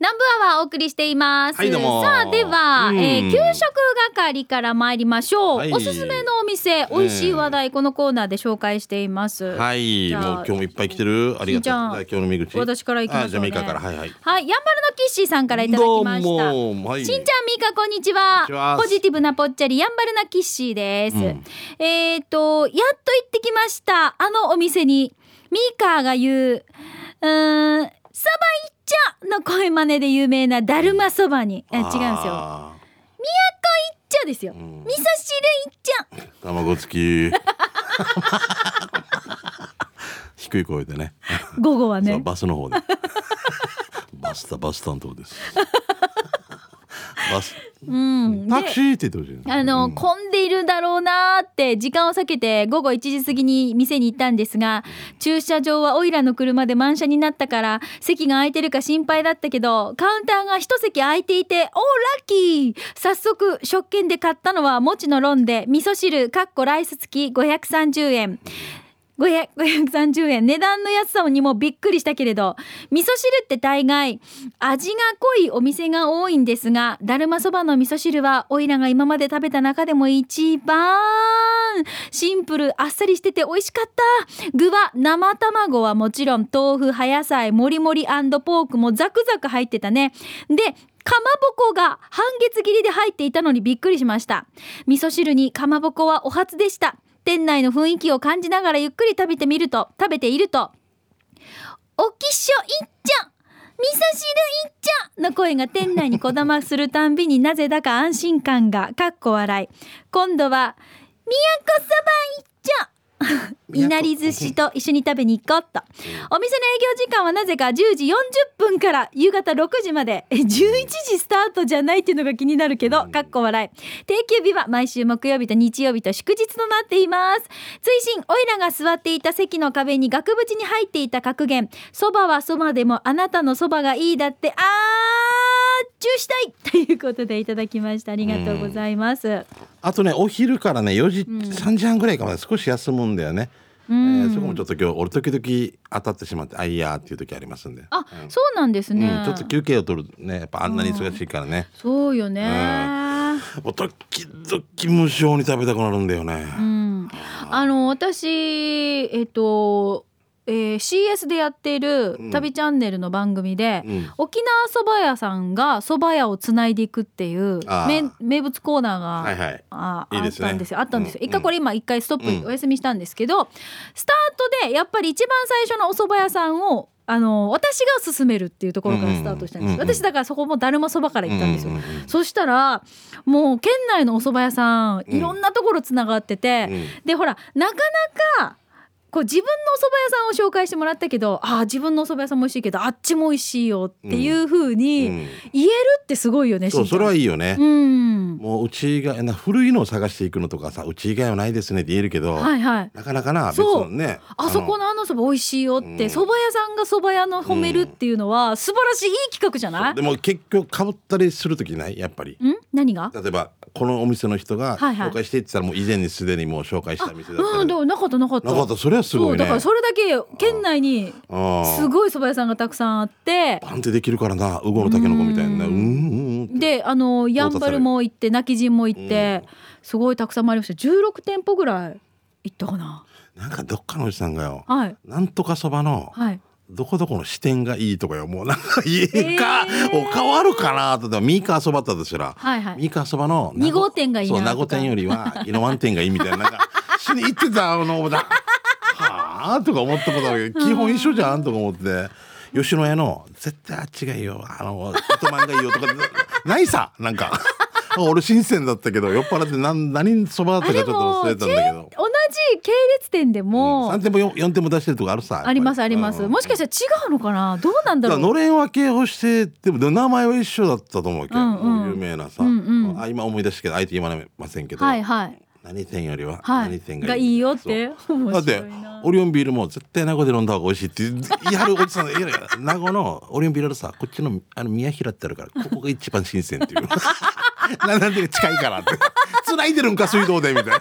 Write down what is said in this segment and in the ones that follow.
南部アワーお送りしています。はいさあでは、うんえー給食係から参りましょう。はいおすすめのお店、美味しい話題このコーナーで紹介しています。はい、もう今日もいっぱい来てる。ありがとう。今日の見口。私から行きましょうねあじゃあミカから、はいはい。はい、やんばるのキッシーさんからいただきました。はい。しんちゃん、みーか、こんにちは。ポジティブなぽっちゃり、やんばるなキッシーです。うんえっ、と、やっと行ってきました。あのお店に、ミーカーが言う、うーん、そばいっちゃの声真似で有名なだるまそばに、え違うんですよ。あいっちゃですよ。ん味噌汁いっちゃ。ー卵付き。低い声でね。午後はね。バスの方で。バスタバス担当です。バス。うん。でタクシーって言ってほしい。あの、うん混んでいるだろうなーって時間を避けて午後1時過ぎに店に行ったんですが駐車場はオイラの車で満車になったから席が空いてるか心配だったけどカウンターが一席空いていておーラッキー早速食券で買ったのはもちのロンで味噌汁かっこライス付き530円。530円。値段の安さにもびっくりしたけれど。味噌汁って大概味が濃いお店が多いんですがだるまそばの味噌汁はおいらが今まで食べた中でも一番シンプルあっさりしてて美味しかった。具は生卵はもちろん豆腐葉野菜もりもりポークもザクザク入ってたね。でかまぼこが半月切りで入っていたのにびっくりしました。味噌汁にかまぼこはお初でした。店内の雰囲気を感じながらゆっくり食べてみると食べていると「おきしょいっちゃん味噌汁いっちゃ!」の声が店内にこだまするたんびになぜだか安心感がかっこ笑い今度は「宮古そばいっちゃ!」いなり寿司と一緒に食べに行こうと。お店の営業時間はなぜか10時40分から夕方6時まで。え11時スタートじゃないっていうのが気になるけどかっこ笑い。定休日は毎週木曜日と日曜日と祝日となっています。追伸オイラが座っていた席の壁に額縁に入っていた格言。そばはそばでもあなたのそばがいいだってあーチューしたい！ということでいただきました。ありがとうございます。あとね、お昼からね、4時、ん。3時半ぐらいから少し休むんだよね。うんえーそこもちょっと今日、俺時々当たってしまって、あいやーっていう時ありますんで。あ、そうなんですね、うん、ちょっと休憩を取るね、やっぱあんなに忙しいからね。そうよね、もう時々無性に食べたくなるんだよね。うん、あの私えっと、えー CS でやっているうん。旅チャンネルの番組で、うん。沖縄そば屋さんがそば屋をつないでいくっていう名名物コーナーが、はいはい。ああったんですよ。あったんですよ、うん。一回これ今一回ストッうん。プお休みしたんですけど、スタートでやっぱり一番最初のお蕎麦屋さんをあの私が勧めるっていうところからスタートしたんです、うんうんうん私だからそこもだるまそばから行ったんですよ、うんうんうんそしたらもう県内のお蕎麦屋さんうん。いろんなところつながってて、うん。でほらなかなかこう自分のお蕎麦屋さんを紹介してもらったけどああ自分のお蕎麦屋さんも美味しいけどあっちも美味しいよっていう風にうん。言えるってすごいよね、そう、しんちゃんそれはいいよね。うん。もううち以外な古いのを探していくのとかさ、うち以外はないですねって言えるけど、はいはい。なかなかな別そう。のね。あそこのあのそば美味しいよってうん。蕎麦屋さんが蕎麦屋の褒めるっていうのは素晴らしいいい企画じゃない？でも結局かぶったりする時ないやっぱり。ん？何が？例えばこのお店の人がはいはい。紹介してって言ったらもう以前にすでにもう紹介した店だったうんりでもなかったなかった。なかった。それはすごいねそうだからそれだけ県内にすいごい蕎麦屋さんがたくさんあって。パンってできるからなウゴのタケノコみたいな。ねううんんうんうん。であのやんばるも行って泣き人も行ってすごいたくさん回りました。16店舗ぐらい行ったかな。なんかどっかのおじさんがよはい。なんとかそばのはい。どこどこの支店がいいとかよ。もうなんか家か、えー。お変わるかなと。でもミーカーそばだったとしたら、はいはい。ミーカーそばの二号店がいいなそう名護店よりは宜野湾店がいいみたいななんかしに行ってたあのだはあとか思ったことあるけど 基本一緒じゃんとか思って吉野家の絶対あっちがいいよあの糸満がいいよとか ないさなんか。俺新鮮だったけど酔っ払って何何そばだったかちょっと忘れたんだけど。同じ系列店でも、3店舗 4, 4店舗出してるとこあるさありますあります、うん。もしかしたら違うのかな？どうなんだろう？のれん分けをしてでも名前は一緒だったと思うけど、うんうん。有名なさ、うんうん。あ今思い出したけど相手言われませんけど、はいはい何店よりははい。何店がいい？よって面だってオリオンビールも絶対名護で飲んだ方が美味しいって言い張るおじさんいやいや名護のオリオンビールのさこっちのあの宮平ってあるから ここが一番新鮮っていう。ななんで近いからって。繋いでるんか水道でみたいな。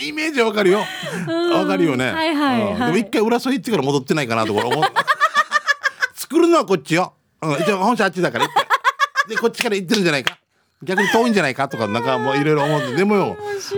イメージはわかるよ。わかるよね、はいはいはい。うん。でも一回浦添行ってから戻ってないかなとか思う。作るのはこっちよ、うん、一応本社あっちだから行って。でこっちから行ってるんじゃないか逆に遠いんじゃないかとかなんかもういろいろ思ってでもよ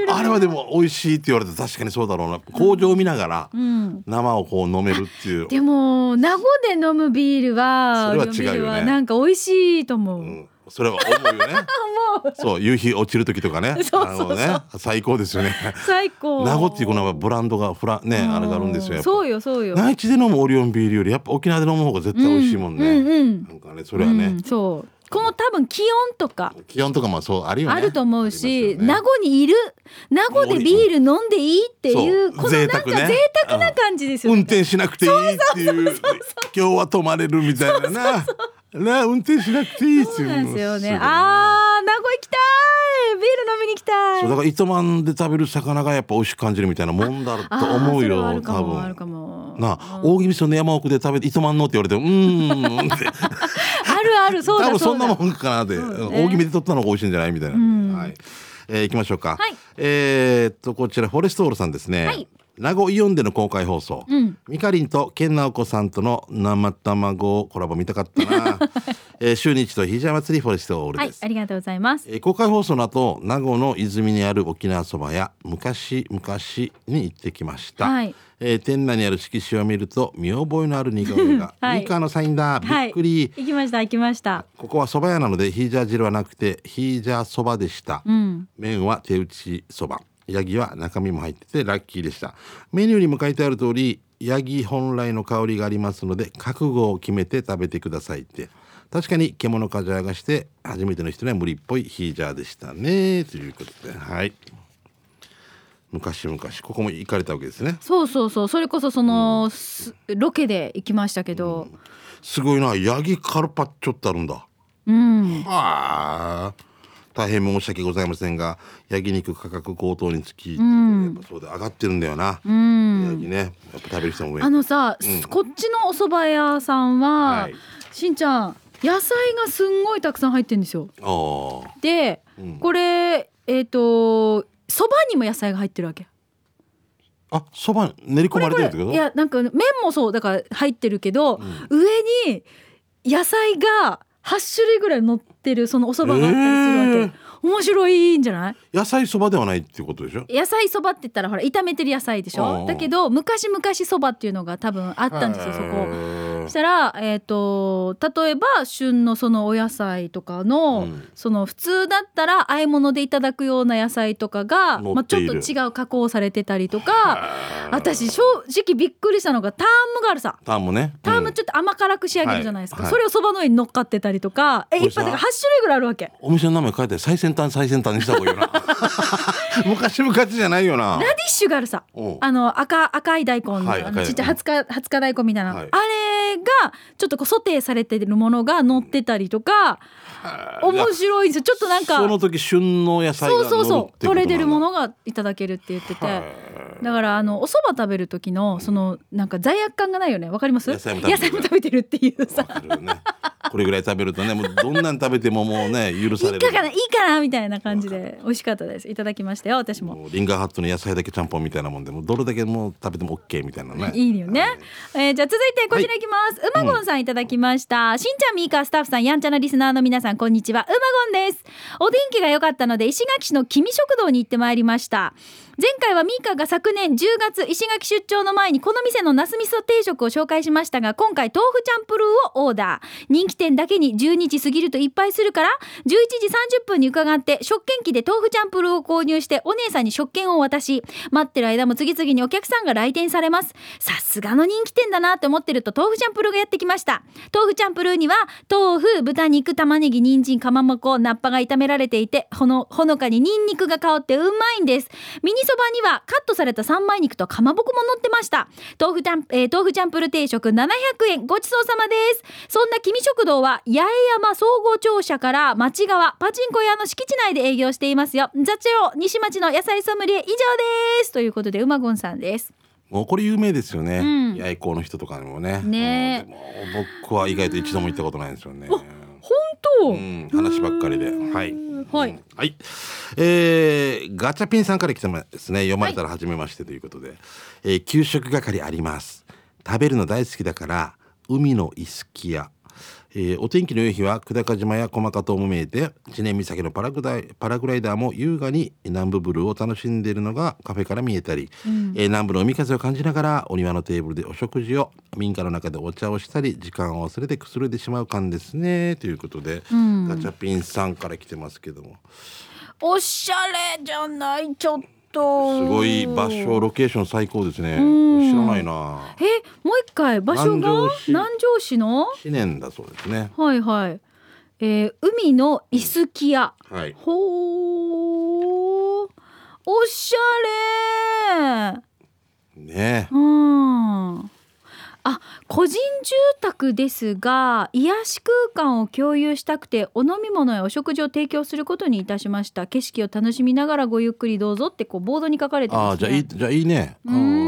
あれはでも美味しいって言われて確かにそうだろうな。工場を見ながらうん。生をこう飲めるっていう、でも名護で飲むビールはそれは違うよね。なんか美味しいと思う、うん、それは思うよね。そう夕日落ちる時とかね。そうそうね。最高ですよね。最高。名護っていうこのブランドがフラねあれがあるんですよそうよそうよ。内地で飲むオリオンビールよりやっぱ沖縄で飲む方が絶対美味しいもんね、うんうん。なんかねそれはね、うんそうこの多分気温とか気温とかもそうあるよね。あると思うし、ね。名護にいる名護でビール飲んでいいっていうこのなんか贅贅沢な感じですよね。運転しなくていいっていう今日は泊まれるみたいなな。な運転しなくていいっていうそうなんですよね。ごいあー名護行きたい。ビール飲みに行きたい。そうだから糸満で食べる魚がやっぱ美味しく感じるみたいなもんだと思うよ多もあるか分も。なあ大宜味噌の山奥で食べて糸満のって言われてもうーんって あるあるそうだ多分そんだ。もんかなって、そうだね。大宜味で取ったのが美味しいんじゃないみたいな、ん。はい、えー、行きましょうか、はい。えーっとこちらフォレストオールさんですね、はい名護イオンでの公開放送、うん。ミカリンと健直子さんとの生卵コラボ見たかったな、えー、週に一度ヒジャ祭りフォレストオールはいです、ありがとうございます。えー公開放送の後名護の泉にある沖縄そば屋昔昔に行ってきました、はい。えー店内にある色紙を見ると見覚えのある似顔絵が、はい。ミカのサインだ。びはい。っくり、行きました行きました。ここは蕎麦屋なのでヒージャー汁はなくてヒージャーそばでした、うん。麺は手打ちそばヤギは中身も入っててラッキーでした。メニューにも書いてある通りヤギ本来の香りがありますので覚悟を決めて食べてくださいって。確かに獣かじゃがして初めての人には無理っぽいヒージャーでしたね。ということではい。昔々ここも行かれたわけですね。そうそうそう。それこそその、すロケで行きましたけど、すごいな。ヤギカルパッチョってあるんだ。うん、はあ大変申し訳ございませんが焼肉価格高騰につき、ん。やっぱそうで上がってるんだよな、うん。ね。やっぱ食べる人もあのさ、うん。こっちのお蕎麦屋さんは、はい。しんちゃん野菜がすんごいたくさん入ってるんですよ。で、うん。これえっ、と蕎麦にも野菜が入ってるわけ。あそば練り込まれてるってこと？いやなんか麺もそうだから入ってるけど、上に野菜が8種類ぐらい乗ってるそのお蕎麦があったりするわけ。面白いんじゃない？野菜そばではないってことでしょ？野菜そばって言ったらほら炒めてる野菜でしうんょだけど昔々そばっていうのが多分あったんですよそこ。したら、えー、と例えば旬のそのお野菜とかの,、うん。その普通だったら和え物でいただくような野菜とかが、まあ、ちょっと違う加工されてたりとか私正直びっくりしたのがタームがあるさ。タームね。タームうん。ちょっと甘辛く仕上げるじゃないですか、はい。はい。それをそばの上に乗っかってたりとか。えこれさ一般的8種類ぐらいあるわけ。お店の名前書いて最先端最先端にした方がいいよな 昔々じゃないよな。ラディッシュがあるさ。う。んあの赤赤い大根、はいのちっちゃい20日20日大根みたいな、はい。あれがちょっとこうソテーされてるものが乗ってたりとか、面白いんですよ。ちょっとなんかその時旬の野菜がそうそうそう。取れてるものがいただけるって言っててだからあのお蕎麦食べる時のそのなんか罪悪感がないよね。わかります？野菜も食べてる。っていうさ。ねこれぐらい食べるとねもうどんなん食べてももうね許いされる。いかかないいかなみたいな感じで美味しかったです。いただきましたよ私も。リンガーハットの野菜だけちゃんぽんみたいなもんでもうどれだけもう食べても OK みたいなね。いいよね、えーじゃあ続いてこちらいきます、うまごんさんいただきました、しんちゃんみーかスタッフさんやんちゃなリスナーの皆さんこんにちは。うまごんです。お天気が良かったので石垣市の君食堂に行ってまいりました前回はミーカが昨年10月石垣出張の前にこの店のナス味噌定食を紹介しましたが今回豆腐チャンプルーをオーダー。人気店だけに12時過ぎるといっぱいするから11時30分に伺って食券機で豆腐チャンプルーを購入してお姉さんに食券を渡し。待ってる間も次々にお客さんが来店されます。さすがの人気店だなって思ってると豆腐チャンプルーがやってきました。豆腐チャンプルーには豆腐豚肉玉ねぎ人参かまぼこナッパが炒められていてほのほのかにニンニクが香ってうまいんです。ミニそばにはカットされた三枚肉とかまぼこも乗ってました。豆腐チャン、えー豆腐チャンプルー定食700円。ごちそうさまです。そんな君食堂は八重山総合庁舎から町側パチンコ屋の敷地内で営業していますよ。雑用西町の野菜ソムリエ以上です。ということでうまごんさんです。もうこれ有名ですよね、うん。八重子の人とかにもね。ね。うん。でも僕は意外と一度も行ったことないんですよね本当、うん、話ばっかりで。はい。はい。うんはい。えー、ガチャピンさんから来てますね。読まれたら初めましてということで、えー給食係あります。食べるの大好きだから海のイスキヤえーお天気の良い日は久高島や駒形も見えて知念岬のパラグライパラグライダーも優雅に南部ブルーを楽しんでいるのがカフェから見えたり、えー南部の海風を感じながらお庭のテーブルでお食事を民家の中でお茶をしたり時間を忘れてくつろいでしまう感ですね。ということで、ガチャピンさんから来てますけども。おしゃれじゃない？ちょっとすごい場所ロケーション最高ですね。ん。知らないな。えもう一回場所が？南城市。の？思念だそうですね。はいはい、えー、海のイスキ屋はい。ほー。おしゃれ。ね。うんあ個人住宅ですが癒し空間を共有したくてお飲み物やお食事を提供することにいたしました。景色を楽しみながらごゆっくりどうぞってこうボードに書かれてあますね。あじゃあいいじゃあいいね。うーん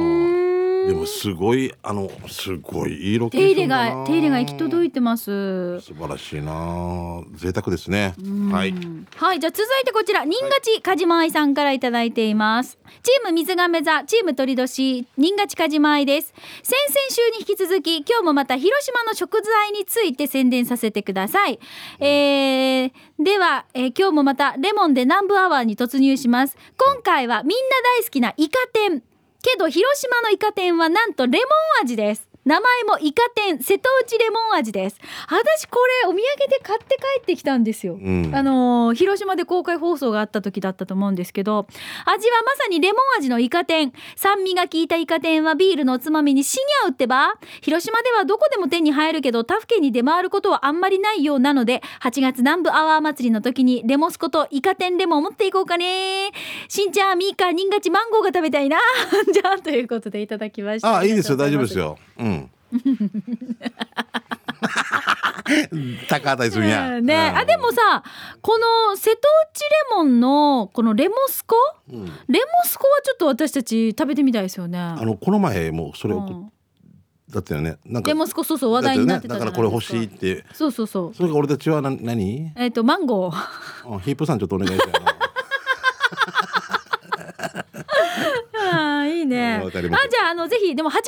でもすごいあのすごいいいロケー手入れションだなが手入れが行き届いてます素晴らしいな贅沢ですねはいはい、じゃあ続いてこちら、新勝ちかじま愛さんからいただいています。チーム水亀座、チーム鳥年、新勝ちかじま愛です。先々週に引き続き、今日もまた広島の食材について宣伝させてください。えー、では、えー今日もまたレモンで南部アワーに突入します。今回はみんな大好きなイカ天。けど広島のイカ天はなんとレモン味です。名前もイカ天瀬戸内レモン味です。私これお土産で買って帰ってきたんですよ。うん。あのー広島で公開放送があった時だったと思うんですけど味はまさにレモン味のイカ天。酸味が効いたイカ天はビールのおつまみに死に合うってば。広島ではどこでも手に入るけど他府県に出回ることはあんまりないようなので8月南部アワー祭りの時にレモスコとイカ天レモン持っていこうかね。しんちゃんみーか新勝ちマンゴーが食べたいな。じゃあということでいただきました。あいいですよ。大丈夫ですよよ。うん 高畑するんやね、あでもさこの瀬戸内レモンのこのレモスコ？うん。うんレモスコはちょっと私たち食べてみたいですよね。あのこの前もそれをうん。だったよね。なんかレモスコそうそう話題になってただか。からこれ欲しいって。そうそうそう。それが俺たちはな何？えっ、とマンゴー。あヒープさんちょっとお願いしようなあーいいね。あじゃああのぜひでも8月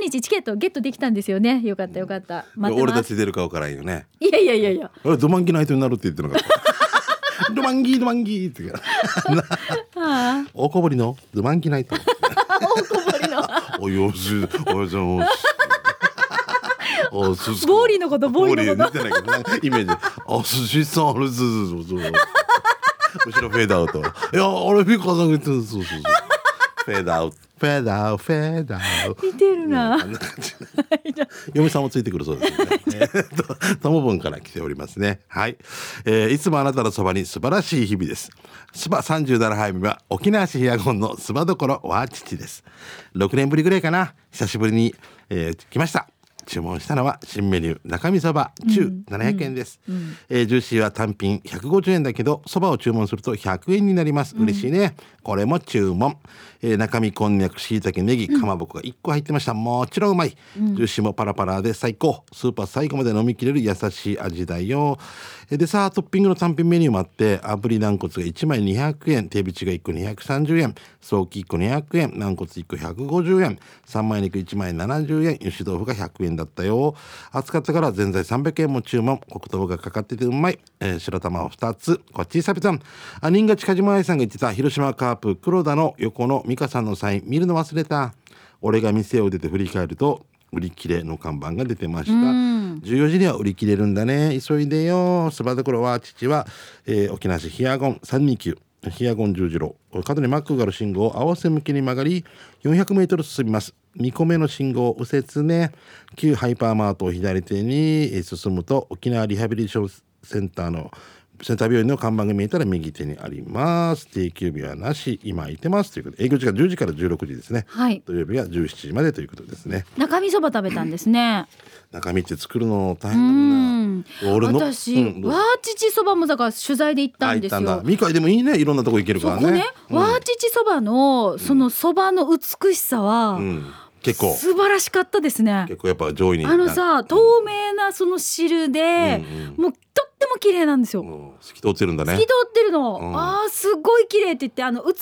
19日チケットゲットできたんですよね。よかったよかった。待って俺。たち出るかわからんよねいやいやいやいや。俺ドマンギの相手になるって言ってなかった？ドマンギドマンギって言うからあ大小堀の？ドマンギナイトあ 大こぼりの。およしおじゃんおしおすすボーリーのことボーリーのことボーリー見てないけどなんかイメージお寿司さんあれずずずず後ろフェードアウトいや俺ピカさんが言ってるそうそうそうフェードアウトフェードアウトフェードアウト似てるな。あん 嫁さんもついてくるそうですね。えーとともぶんから来ておりますね。はい、えーいつもあなたのそばに素晴らしい日々です。スバ37杯目は沖縄市ヒアゴンのスバどころわ父です。6年ぶりぐらいかな。久しぶりに、えー来ました。注文したのは新メニュー中身そば中700円です、えージューシーは単品150円だけどそばを注文すると100円になります。嬉しいね、これも注文、えー中身こんにゃくしいたけネギかまぼこが1個入ってました。もちろんうまい、ジューシーもパラパラで最高。スーパー最後まで飲みきれる優しい味だよ。えーでさあトッピングの単品メニューもあって炙り軟骨が1枚200円。手びちが1個230円。早期1個200円。軟骨1個150円。三枚肉1枚70円。油脂豆腐が100円だったよ。暑かったから全材300円も注文。黒糖がかかっててうまい、えー白玉を2つ。こっちサビさんあ新勝梶間愛さんが言ってた。広島カープ黒田の横の美香さんのサイン。見るの忘れた。俺が店を出て振り返ると売り切れの看板が出てました。14時には売り切れるんだね。急いでよ。そばどころは父は、えー沖縄市ヒアゴン。329ヒアゴン十字路。角にマックがある信号を合わせ向きに曲がり400メートル進みます。2個目の信号右折ね。旧ハイパーマートを左手に進むと沖縄リハビリーションセンターのセンター病院の看板が見えたら右手にあります定休日はなし今空いてますということで営業時間10時から16時ですねはい。土曜日は17時までということですね中身そば食べたんですね。中身って作るの大う変だ。俺の私、うんわーちちそばもだから取材で行ったんですよだ。。ミカでもいいね。いろんなとこ行けるからね。そこね、うんわーちちそばのそのそばの美しさは、うん結構素晴らしかったですね。結構やっぱ上位に。あのさ透明なその汁で、うんもうとっても綺麗なんですよ。うん。透き通ってるんだね。透き通。ってるの、うん。あーすごい綺麗って言ってあの器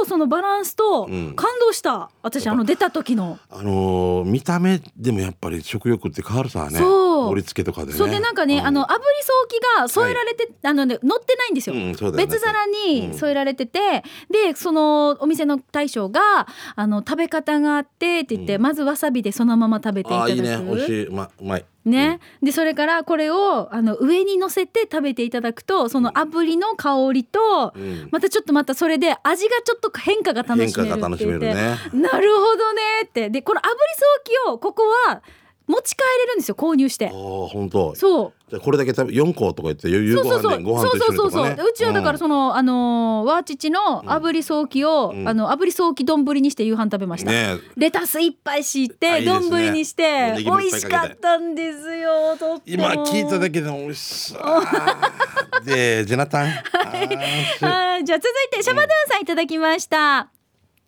とそのバランスとうん。感動した、私あの出た時の、あのー見た目でもやっぱり食欲って変わるさね。そう。そう盛り付けとかでね。そうでなんかね、うん。あの炙りソーキが添えられて、あのね乗ってないんですよ、うんそうだよね。別皿に添えられてて、でそのお店の大将があの食べ方があってって言って、うん。まずわさびでそのまま食べていただく。ああいいね。美味しい、ま、うまいね、でそれからこれをあの上に乗せて食べていただくとその炙りの香りと、うん。またちょっとまたそれで味がちょっと変化が楽しめるって言って、しめるね。なるほどねって。でこの炙りソーキをここは持ち帰れるんですよ購入して。ああ本当。そう。じゃあこれだけ多分四個とか言って夕夕ごそうそうそう。飯でご飯と一緒にとかね。そうそうそうそう。でうちはだからその、あのーわーちちの炙りソーキを、うん。あの炙りソーキ丼にして夕飯食べました、ねレタスいっぱい敷いあていいですね。丼にして美味しかったんですよとっても。今聞いただけでも美味しそう。でジェナタン、はい、はい、じゃあ続いてシャバドゥンさんいただきました。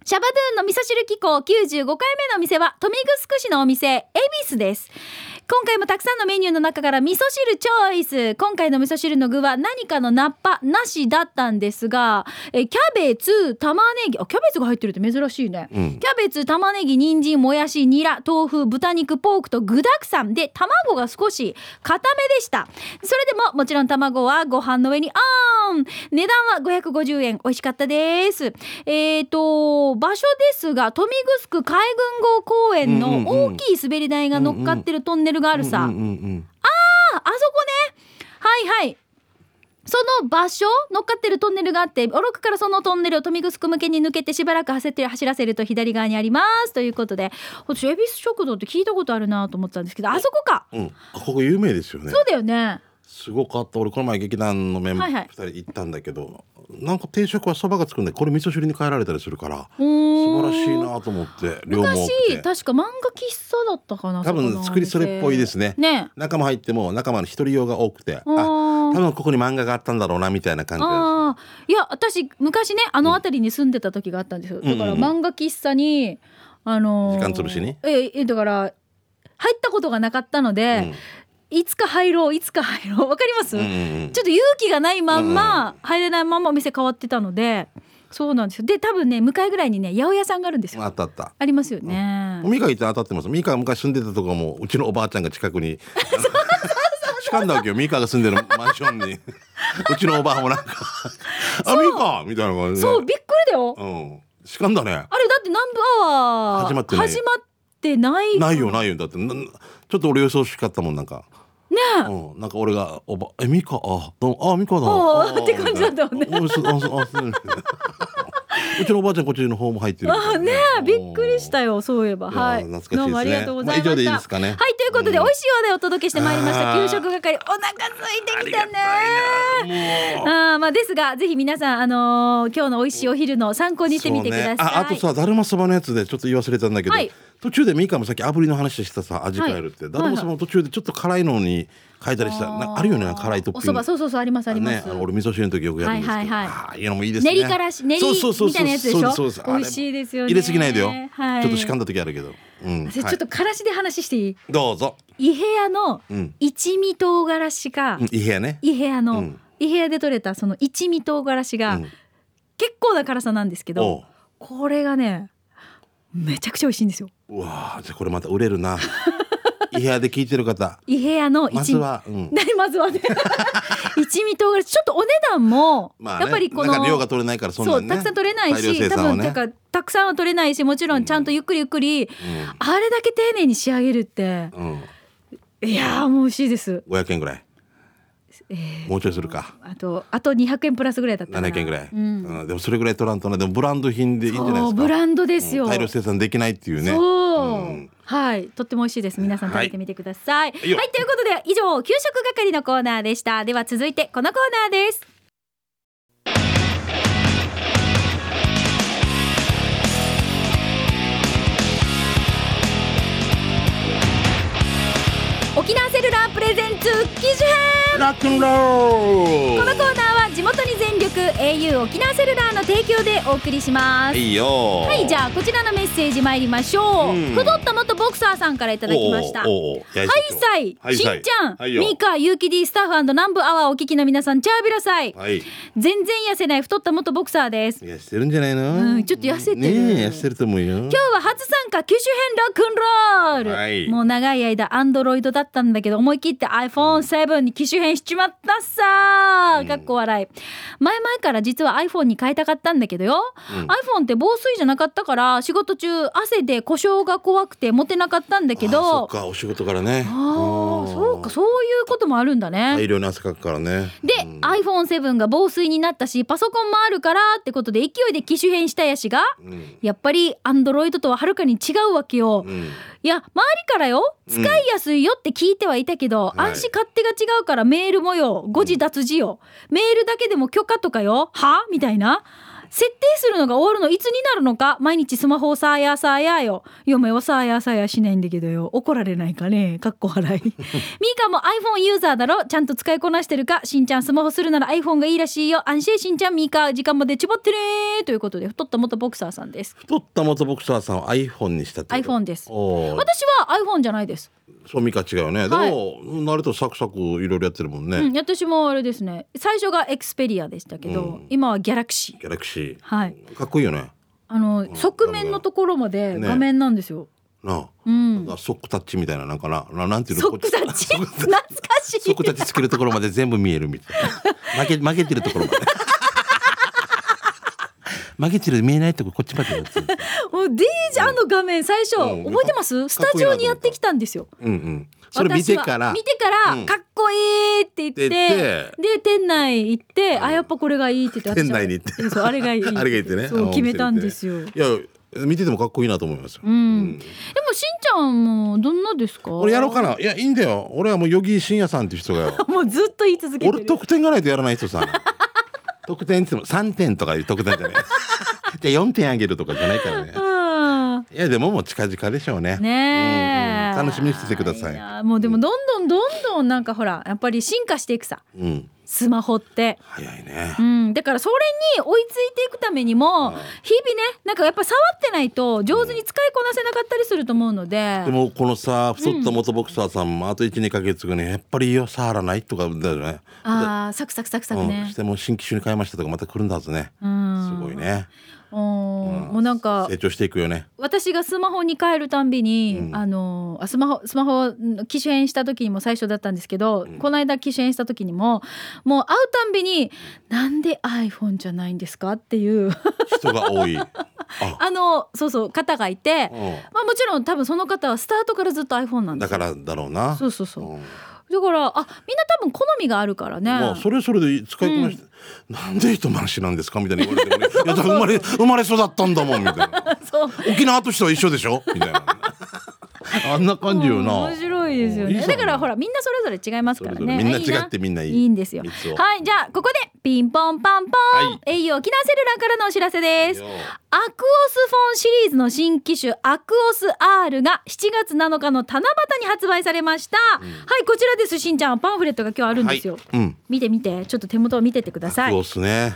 シャバドゥーンの味噌汁機構95回目のお店は豊見城市のお店エビスです。今回もたくさんのメニューの中から味噌汁チョイス。今回の味噌汁の具は何かのナッパなしだったんですがえキャベツ玉ねぎ。あキャベツが入ってるって珍しいね、うん。キャベツ玉ねぎ人参もやしニラ豆腐豚肉ポークと具だくさん。で卵が少し固めでした。それでももちろん卵はご飯の上にあーん値段は550円美味しかったです。えーと場所ですが豊見城海軍号公園の大きい滑り台が乗っかってるトンネルがあるさ、うんうんうんああそこね。はいはい。その場所乗っかってるトンネルがあっておろくからそのトンネルを豊見城向けに抜けてしばらく走って走らせると左側にあります。ということで私恵比寿食堂って聞いたことあるなと思ったんですけどあそこか。うん、あここ有名ですよね。そうだよねすごかった。俺この前劇団のメンバーはいはい。2人行ったんだけど、なんか定食はそばがつくんでこれ味噌汁に変えられたりするから素素晴らしいなと思って量も多昔確か漫画喫茶だったかな多分作りそれっぽいですね。ね。中も入っても中も一人用が多くてあ多分ここに漫画があったんだろうなみたいな感じです。あー。いや私昔ねあの辺りに住んでた時があったんですよ、だから漫画喫茶にあのー時間潰しに？ええだから入ったことがなかったので、いつか入ろういつか入ろう。わかります、うんうんうん。ちょっと勇気がないまんま入れないままお店変わってたので。そうなんですよ。で多分ね向かいぐらいにね八百屋さんがあるんですよ。あったあった。ありますよね、ミカ行って当たってます。ミカが昔住んでたとこもうちのおばあちゃんが近くに。しかんだわけよ。ミカが住んでるマンションに。うちのおばあもなんか「あミカ!」みたいな感じで。そうびっくりだよ。うん。しかんだね。あれだって南部アワー？始まってない始まってない。ないよないよ。だってなちょっと俺予想しかったもんなんか。ねうん、なんか俺がおばえミカ？あどう？もあミカだ。って感じだったもんねうちのおばあちゃんこっちの方も入ってるみたいなあねえびっくりしたよそういえば。はい。懐かしいですね。どうもありがとうございました、まあ以上でいいですかね。はいということで、うん。美味しい話題をお届けしてまいりました。給食係お腹空いてきたね。ああーまあですがぜひ皆さんあのー今日の美味しいお昼の参考にしてみてください、ね、ああとさだるまそばのやつでちょっと言い忘れたんだけど、はい。途中でミカもさっき炙りの話したさ味変えるって、はい。だるまそばの途中でちょっと辛いのに変えたりしたなんかあるよね辛いトッピング。お蕎麦そうそうそうありますあります、ね、俺味噌汁の時よくやるんですけど、はいはいはい。ああいうのもいいですね。練りからし練りみたいなやつでしょ？そうそう美味しいですよね。入れすぎないでよ、はい。ちょっとしかんだ時あるけど、うん。私ちょっとからしで話していい、はいどうぞ、伊平屋のうん。一味唐辛子が、うん、いい部屋ね。伊平屋の、うん。伊平屋で採れたその一味唐辛子が、うん。結構な辛さなんですけおどう。これがねめちゃくちゃ美味しいんですよ。うわあじゃあこれまた売れるないい部屋で聞いてる方。伊平屋の一味。まずは、うん、何まずはね。一味唐辛子。ちょっとお値段も、まあ、ね、やっぱりこの量が取れないからそね。そうたくさん取れないし、ね分なんかたくさんは取れないしもちろんちゃんとゆっくりゆっくり、うあれだけ丁寧に仕上げるって。んうん、いやーもう美味しいです、500円ぐらい。えーもうちょいするか。あとあと200円プラスぐらいだったかな。700円ぐらい、うん。うん。でもそれぐらい取らんとねでもブランド品でいいんじゃないですか。ブランドですよ、うん。大量生産できないっていうね。そう、ん。はい。とっても美味しいです。皆さん食べてみてください。はいいよ。ということで以上給食係のコーナーでした。では続いてこのコーナーです。沖縄セルラープレゼンツ機種編ラックンロールこのコーナーは地元全力 au 沖縄セルラーの提供でお送りします。いいよ。はいじゃあこちらのメッセージ参りましょう、うん。太った元ボクサーさんからいただきました。はいさい、しんちゃん、はいよ。ミカ、ユーキ D スタッフ南部アワーお聞きの皆さん、チャービラさい。はい。全然痩せない太った元ボクサーです。痩せてるんじゃないの？うんちょっと痩せてる。ねえ痩せてると思うよ。今日は初参なんか機種変ロックンロール、はい。もう長い間アンドロイドだったんだけど思い切って iPhone7 に機種変しちまったさかっこ笑い前々から実は iPhone に変えたかったんだけどよ、うん。iPhone って防水じゃなかったから仕事中汗で故障が怖くて持てなかったんだけあそどっかお仕事からね。あーそうかそういうこともあるんだね、大量に汗かくからね。で、うん。iPhone7 が防水になったしパソコンもあるからってことで勢いで機種変したやしがうん。やっぱり Android とははるかに違うわけよ。うん。いや周りからよ使いやすいよって聞いてはいたけど、はい。暗視勝手が違うからメールもよ誤字脱字よ、メールだけでも許可とかよ？は？みたいな。設定するのが終わるのいつになるのか？毎日スマホをさあやさあやよ。嫁はさあやさあやしないんだけどよ。怒られないかね？かっこ笑い。ミカも iPhone ユーザーだろ？ちゃんと使いこなしてるか？しんちゃんスマホするなら iPhone がいいらしいよ。安心しんちゃん。ミカ時間までちぼってねということで太った元ボクサーさんです。太った元ボクサーさんを iPhone にしたってこと？iPhone です。私は iPhone じゃないですそうミカ違うよね。ではい。も慣れとサクサクいろいろやってるもんね、うん、私もあれですね。最初がエクスペリアでしたけど、うん。今はギャラクシー。ギャラクシー。はい。かっこいいよね。あの、側面のところまでね。画面なんですよ、なうん。あソックタッチみたいななんかな。ななんていうの？ソックタッチ懐かしい。ソックタッチつけるところまで全部見えるみたいな。負け負けてるところまで負けてる見えないとここっちまでもう デージあの画面最初、うん。覚えてます？スタジオにやってきたんですよ。うんうん。それ見てから。見てから、うん。かっこいいって言ってで店内行って、あやっぱこれがいいって言って店内に行って。そうあれがいい。あれが言ってね。そうあ決めたんですよ、いや見ててもかっこいいなと思いますよ、うん。でもしんちゃんもどんなですか？俺やろうかな。いやいいんだよ。俺はもうヨギ信也さんっていう人が。よ もうずっと言い続けてる。俺得点がないとやらない人さ得点って言っても3点とかいう得点じゃない。じゃあ4点あげるとかじゃないからね。うん。いやでももう近々でしょうね。ねえ、うんうん。楽しみにしててください。やもうでもどんどんどんどんなんかほらやっぱり進化していくさ。うん。スマホって。早いね。うん、だからそれに追いついていくためにもはい日々ねなんかやっぱ触ってないと上手に使いこなせなかったりすると思うので。でもこのさ太った元ボクサーさんもあと12か月後にやっぱりいいよ触らないとかだよね。あーサクサクサクサクうん、ねしてもう新機種に変えましたとかまた来るんだはずね。うん。すごいねうん。もうなんか成長していくよね。私がスマホに変えるたんびに、うん。あのあスマホスマホん機種変した時にも最初だったんですけど、ん。この間機種変した時にももう会うたんびに「なんで iPhone じゃないんですか?」っていう。人が多い。あ。あのそうそう方がいて、うまあ、もちろん多分その方はスタートからずっと iPhone なんですだからだろうな。そうそうそう。うんだからあみんな多分好みがあるからね、まあそれはそれで使いこなして、なんで一回しなんですか？みたいな言われてもね。いやだから生まれ生まれ育ったんだもんみたいな。沖縄としては一緒でしょ？みたいな あんな感じよな。面白いですよね。だからほらみんなそれぞれ違いますからね。みんな違ってみんないい。いいんですよ。はいじゃあここでピンポンパンポン、はい。栄養沖縄セルラーからのお知らせです。よアクオスフォンシリーズの新機種アクオス R が7月7日の七夕に発売されました、はいこちらですしんちゃん。パンフレットが今日あるんですよ、はい。うん。見て見て。ちょっと手元を見ててください。そうっすね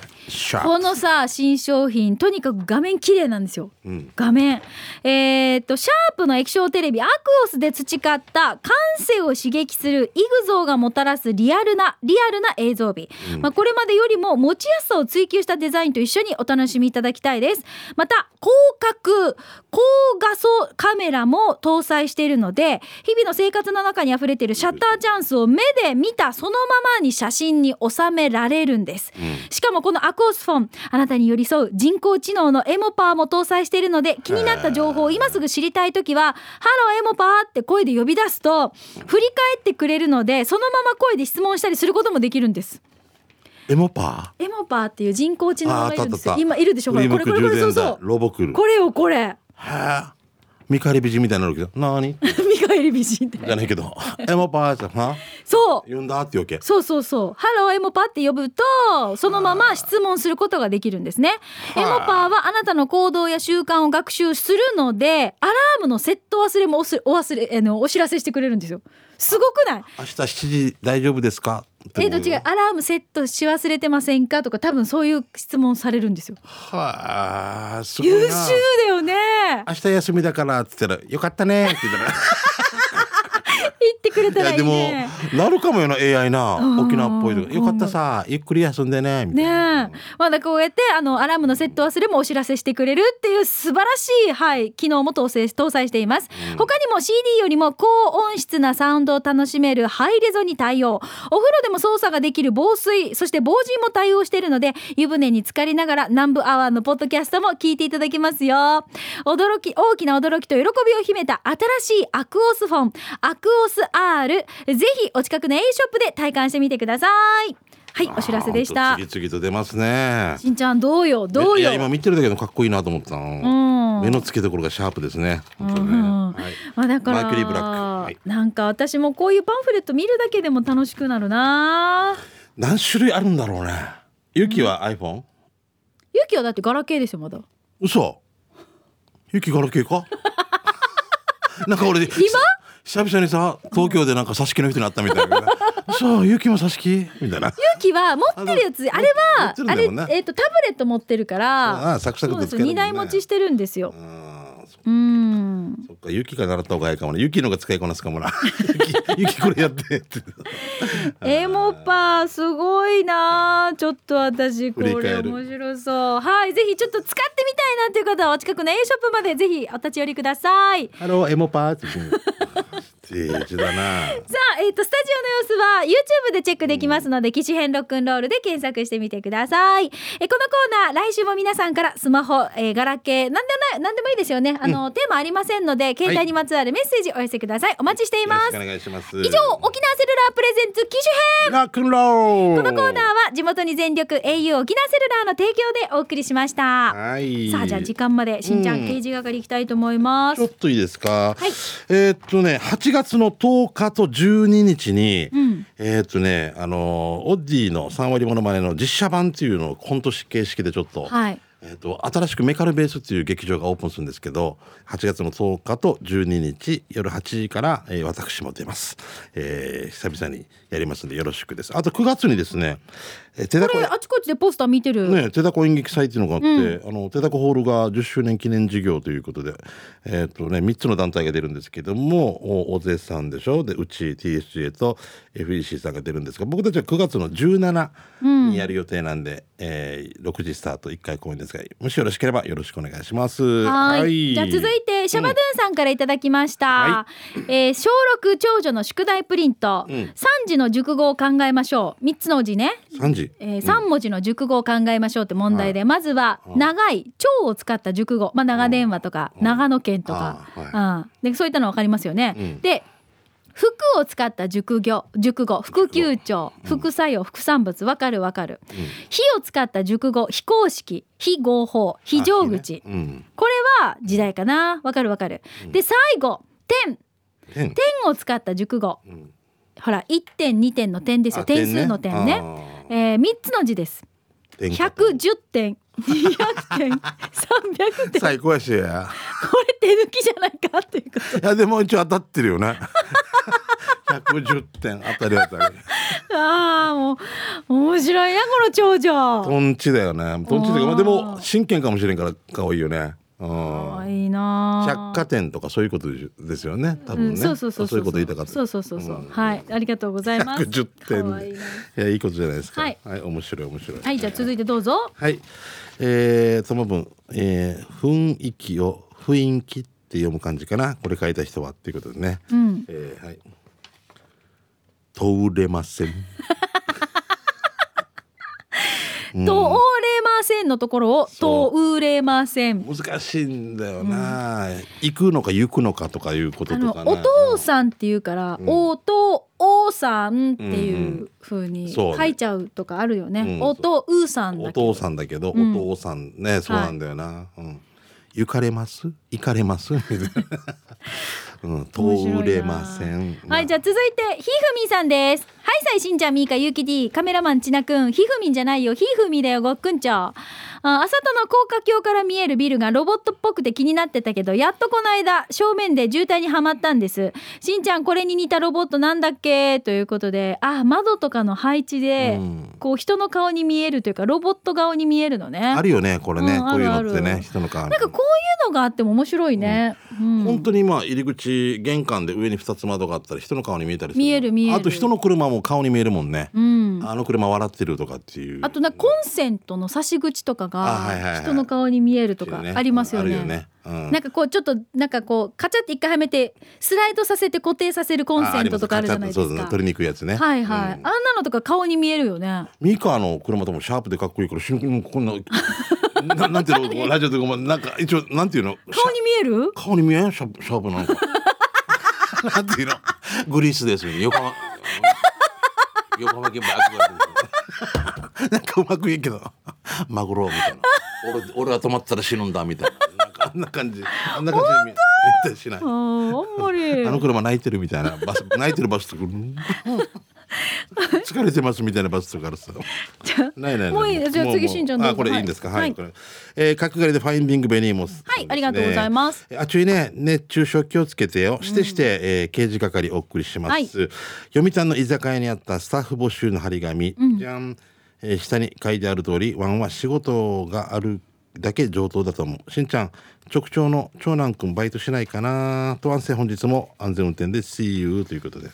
このさ新商品とにかく画面綺麗なんですよ。うん。画面。えーっとシャープの液晶テレビアクオスで培った感性を刺激するイグゾーがもたらすリアルなリアルな映像美、うん。まあ、これまでよりも持ちやすさを追求したデザインと一緒にお楽しみいただきたいです。また広角高画素カメラも搭載しているので日々の生活の中に溢れているシャッターチャンスを目で見たそのままに写真に収められるんです、しかもこのアクオスフォン。あなたに寄り添う人工知能のエモパーも搭載しているので気になった情報を今すぐ知りたい時は「ハローエモパー」って声で呼び出すと振り返ってくれるのでそのまま声で質問したりすることもできるんです。エモパエモパーっていう人工知能がいるんです今いるでしょこれこれこれそうそう。ロボクルこれよこれ。はあ見返り美人みたいになるけど。何？見返り美人じゃないけど エモパーっては？そう。呼んだってわけ？そうそうそう。ハローエモパって呼ぶと、そのまま質問することができるんですね。エモパーはあなたの行動や習慣を学習するので、アラームのセット忘れもおすお忘れ、あの、お知らせしてくれるんですよ。すごくない？明日7時大丈夫ですか？えっと違う、アラームセットし忘れてませんか？とか、多分そういう質問されるんですよ。はあ優秀だよね。明日休みだからって言ったらよかったねって言ったら。言っってくれたらいいいやでもねなるかもよな AI な。うん。沖縄っぽいとか。よかったさゆっくり休んでねみたいねな、え。まだこうやってあのアラームのセット忘れもお知らせしてくれるっていう素晴らしい、はい、機能も搭載搭載しています、うん。他にも CD よりも高音質なサウンドを楽しめるハイレゾに対応。お風呂でも操作ができる防水そして防塵も対応しているので湯船に浸かりながら南部アワーのポッドキャストも聞いていただけますよ。驚き大きな驚きと喜びを秘めた新しいアクオスフォン。アクオス R ぜひお近くの A ショップで体感してみてください。はいお知らせでした。次々と出ますね。しんちゃんどうよ？どうよ？いや今見てるだけでもかっこいいなと思ったの、うん。目の付けどころがシャープですね。本当ね、うんはい。まあだからマーキュリーブラック。はい。なんか私もこういうパンフレット見るだけでも楽しくなるな。何種類あるんだろうね。ゆきは iPhone ゆきはだってガラケーですよまだ。嘘。ゆきガラケーか？なんか俺今？久々にさ東京でなんか挿し木の人に会ったみたいな。そうゆきも挿し木？みたいな。ゆきは持ってるやつ。ああれ持はあれえっとタブレット持ってるからああサクサクですよ二けるね台持ちしてるんですよ。うんそっか。ゆきが習った方がいいかもね。ゆきのが使いこなすかもな。ゆきゆきこれやって。っ てエモパーすごいな。ちょっと私これ面白そう。はい。ぜひちょっと使ってみたいなという方はお近くの A ショップまでぜひお立ち寄りください。ハローエモパーって言って政治だな さあ、えっ、と、スタジオの様子は YouTube でチェックできますので、機種編ロックンロールで検索してみてください。えこのコーナー、来週も皆さんからスマホ、えーガラケー、なんでもない、なんでもいいですよね。あの、テーマありませんので、携帯にまつわるメッセージお寄せください。お待ちしています。よろしくお願いします以上、沖縄セルラープレゼンツ機種編ラックンロールこのコーナーは地元に全力 au 沖縄セルラーの提供でお送りしました。はいさあ、じゃあ時間まで、しんちゃん、うん刑事係行きたいと思いますちょっ。といいですか、はいえーっとね8月の10日と12日に、うんえーっとねあのオッディの3割ものまねの実写版っていうのをコント形式でちょっと、はい。えー、と新しくメカルベースっていう劇場がオープンするんですけど8月の10日と12日夜8時から、えー私も出ます、えー久々にやりますんでよろしくです。あと9月にですね、えー、手これ、あちこちでポスター見てる。ね、手だこ演劇祭っていうのがあって、あの手だこホールが10周年記念事業ということで、えっ、とね3つの団体が出るんですけどもお大勢さんでしょ？でうち TSJ と FEC さんが出るんですが僕たちは9月の17にやる予定なんで、えー6時スタート1回公演ですがもしよろしければよろしくお願いします。はい。じゃあ続いてシャバドゥンさんからいただきました。はえー小6長女の宿題プリント、うん。三字の熟語を考えましょう。三つの字ね。3時、えー、3文字の熟語を考えましょうって問題で、まずはうん長い蝶を使った熟語、まあ、長電話とかうん。長野県とか、あうん、でそういったの分かりますよね。うん。で服を使った熟語熟語。副級長。うん。副作用副産物。わかるわかる。うん。火を使った熟語。非公式。非合法。非常口、ね。うん。これは時代かな。わかるわかる、うん。で最後。点点点を使った熟語。うんほら1点2点の点ですよ。あ点数の点ね。あえー、3つの字です。点110点200点300点。最高やし。やこれ手抜きじゃないかっていうこと。いやでも一応当たってるよね。110点当たり当たり。ああもう面白いなこの長女。トンチだよね。トンチだけであもー。真剣かもしれんから可愛いよねうん可愛いな。百貨店とかそういうことですよね。多うん、分ね、そうそうそうそう。いうこと言いたかった。そうそうそうそう、ん。はい。ありがとうございます。110点可愛い。やいいことじゃないですか。はい。面白い面白い。はい。じゃあ続いてどうぞ。はい。えー、その分、えー、雰囲気を雰囲気って読む感じかな。これ書いた人はっていうことでね、うん。えー、はい。通れません通れませんのところを通れません。難しいんだよな、行くのか行くのかとかいうことあとかね。のお父さんっていうから、うん。おとおさんっていう風にそうね。書いちゃうとかあるよね。うん。おとうさんだお父さんだけど、うん。お父さんね。そうなんだよな、うん。行かれます？行かれます？うん、通れません。はい、じゃあ続いてひふみさんです。はさいしんちゃんみーかゆうき D カメラマンちなくん。ひふみんじゃないよ。ひふみだよごっくんちょあ朝との高架橋から見えるビルがロボットっぽくて気になってたけどやっとこの間正面で渋滞にはまったんです。しんちゃんこれに似たロボットなんだっけ？ということであ窓とかの配置で、うん。こう人の顔に見えるというかロボット顔に見えるのね。あるよねこれね、うんこういうのってね人の顔なんかこういうのがあっても面白いね、うん。本当に今入り口玄関で上に2つ窓があったり人の顔に見えたりする見える見える。あと人の車も顔に見えるもんね、うん。あの車笑ってるとかっていう。あとなコンセントの差し口とかが人の顔に見えるとかありますよね。なんかこうちょっとなんかこうカチャって一回はめてスライドさせて固定させるコンセントとかあるじゃないですか。取りにくいやつね。はいはい、うん。あんなのとか顔に見えるよね。ミカの車ともシャープでかっこいいからしんこんなな なんていうのラジオでごめんなんか一応なんていうの？顔に見える？顔に見えん？シャープシャープなんか。なんていうの？グリースですよね。横浜。横浜県バックなんかうまく言うけど。マグロみたいな。俺俺は止まったら死ぬんだみたいな。なんかあんな感じ。あんな感じで見えしない。あんまり。あの車泣いてるみたいな。バス泣いてるバスとか。うん 疲れてますみたいなバスとかあるさないないない。もういいじゃ次しんちゃんどうぞ。あこれい。いんですか？はい、はいこれ、えー、角刈りでファインディングベニーモス。はいありがとうございます。あちゅいね熱中症気をつけてよ。してして、えー刑事係お送りします、はい。読谷の居酒屋にあったスタッフ募集の張り紙、じゃん、えー下に書いてある通りワンは仕事があるだけ上等だと思う。しんちゃん直長の長男くんバイトしないかな？と安静。本日も安全運転で See you ということで。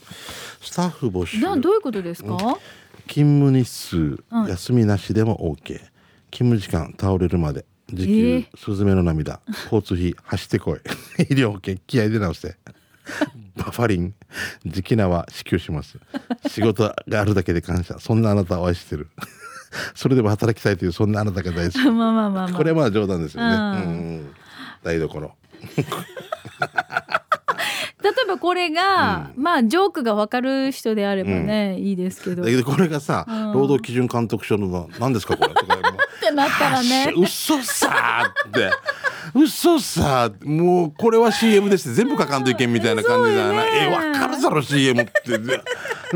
スタッフ募集。などういうことですか？勤務日数、はい。休みなしでも OK 勤務時間倒れるまで時給、えスズメの涙交通費走ってこい。医療保険気合いで直して。バファリン。時期名は支給します。仕事があるだけで感謝。そんなあなたを愛してる それでも働きたいというそんなあなたが大好き。まあまあまあまあ。これはまあ冗談ですよね、うん。うん台所。例えばこれが、まあジョークがわかる人であればね、いいですけど。っだけどこれがさ、うん。労働基準監督署の何ですかこれとかもうてなったらね。嘘さーって。嘘さーもうこれは CM です全部書かんといけんみたいな感じだよな、ね。えわかるだろ CM って。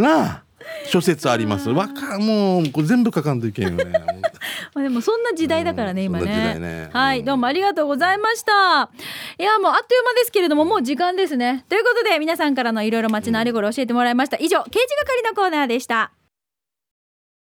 なあ諸説ありますわかもうこれ全部書かんといけんよね まあでもそんな時代だからね、今うんそんな時ね代ねはい、うんどうもありがとうございました。いや、もうあっという間ですけれども、もう時間ですね。ということで、皆さんからのいろいろ街のあれこれ教えてもらいました。以上、刑事係のコーナーでした。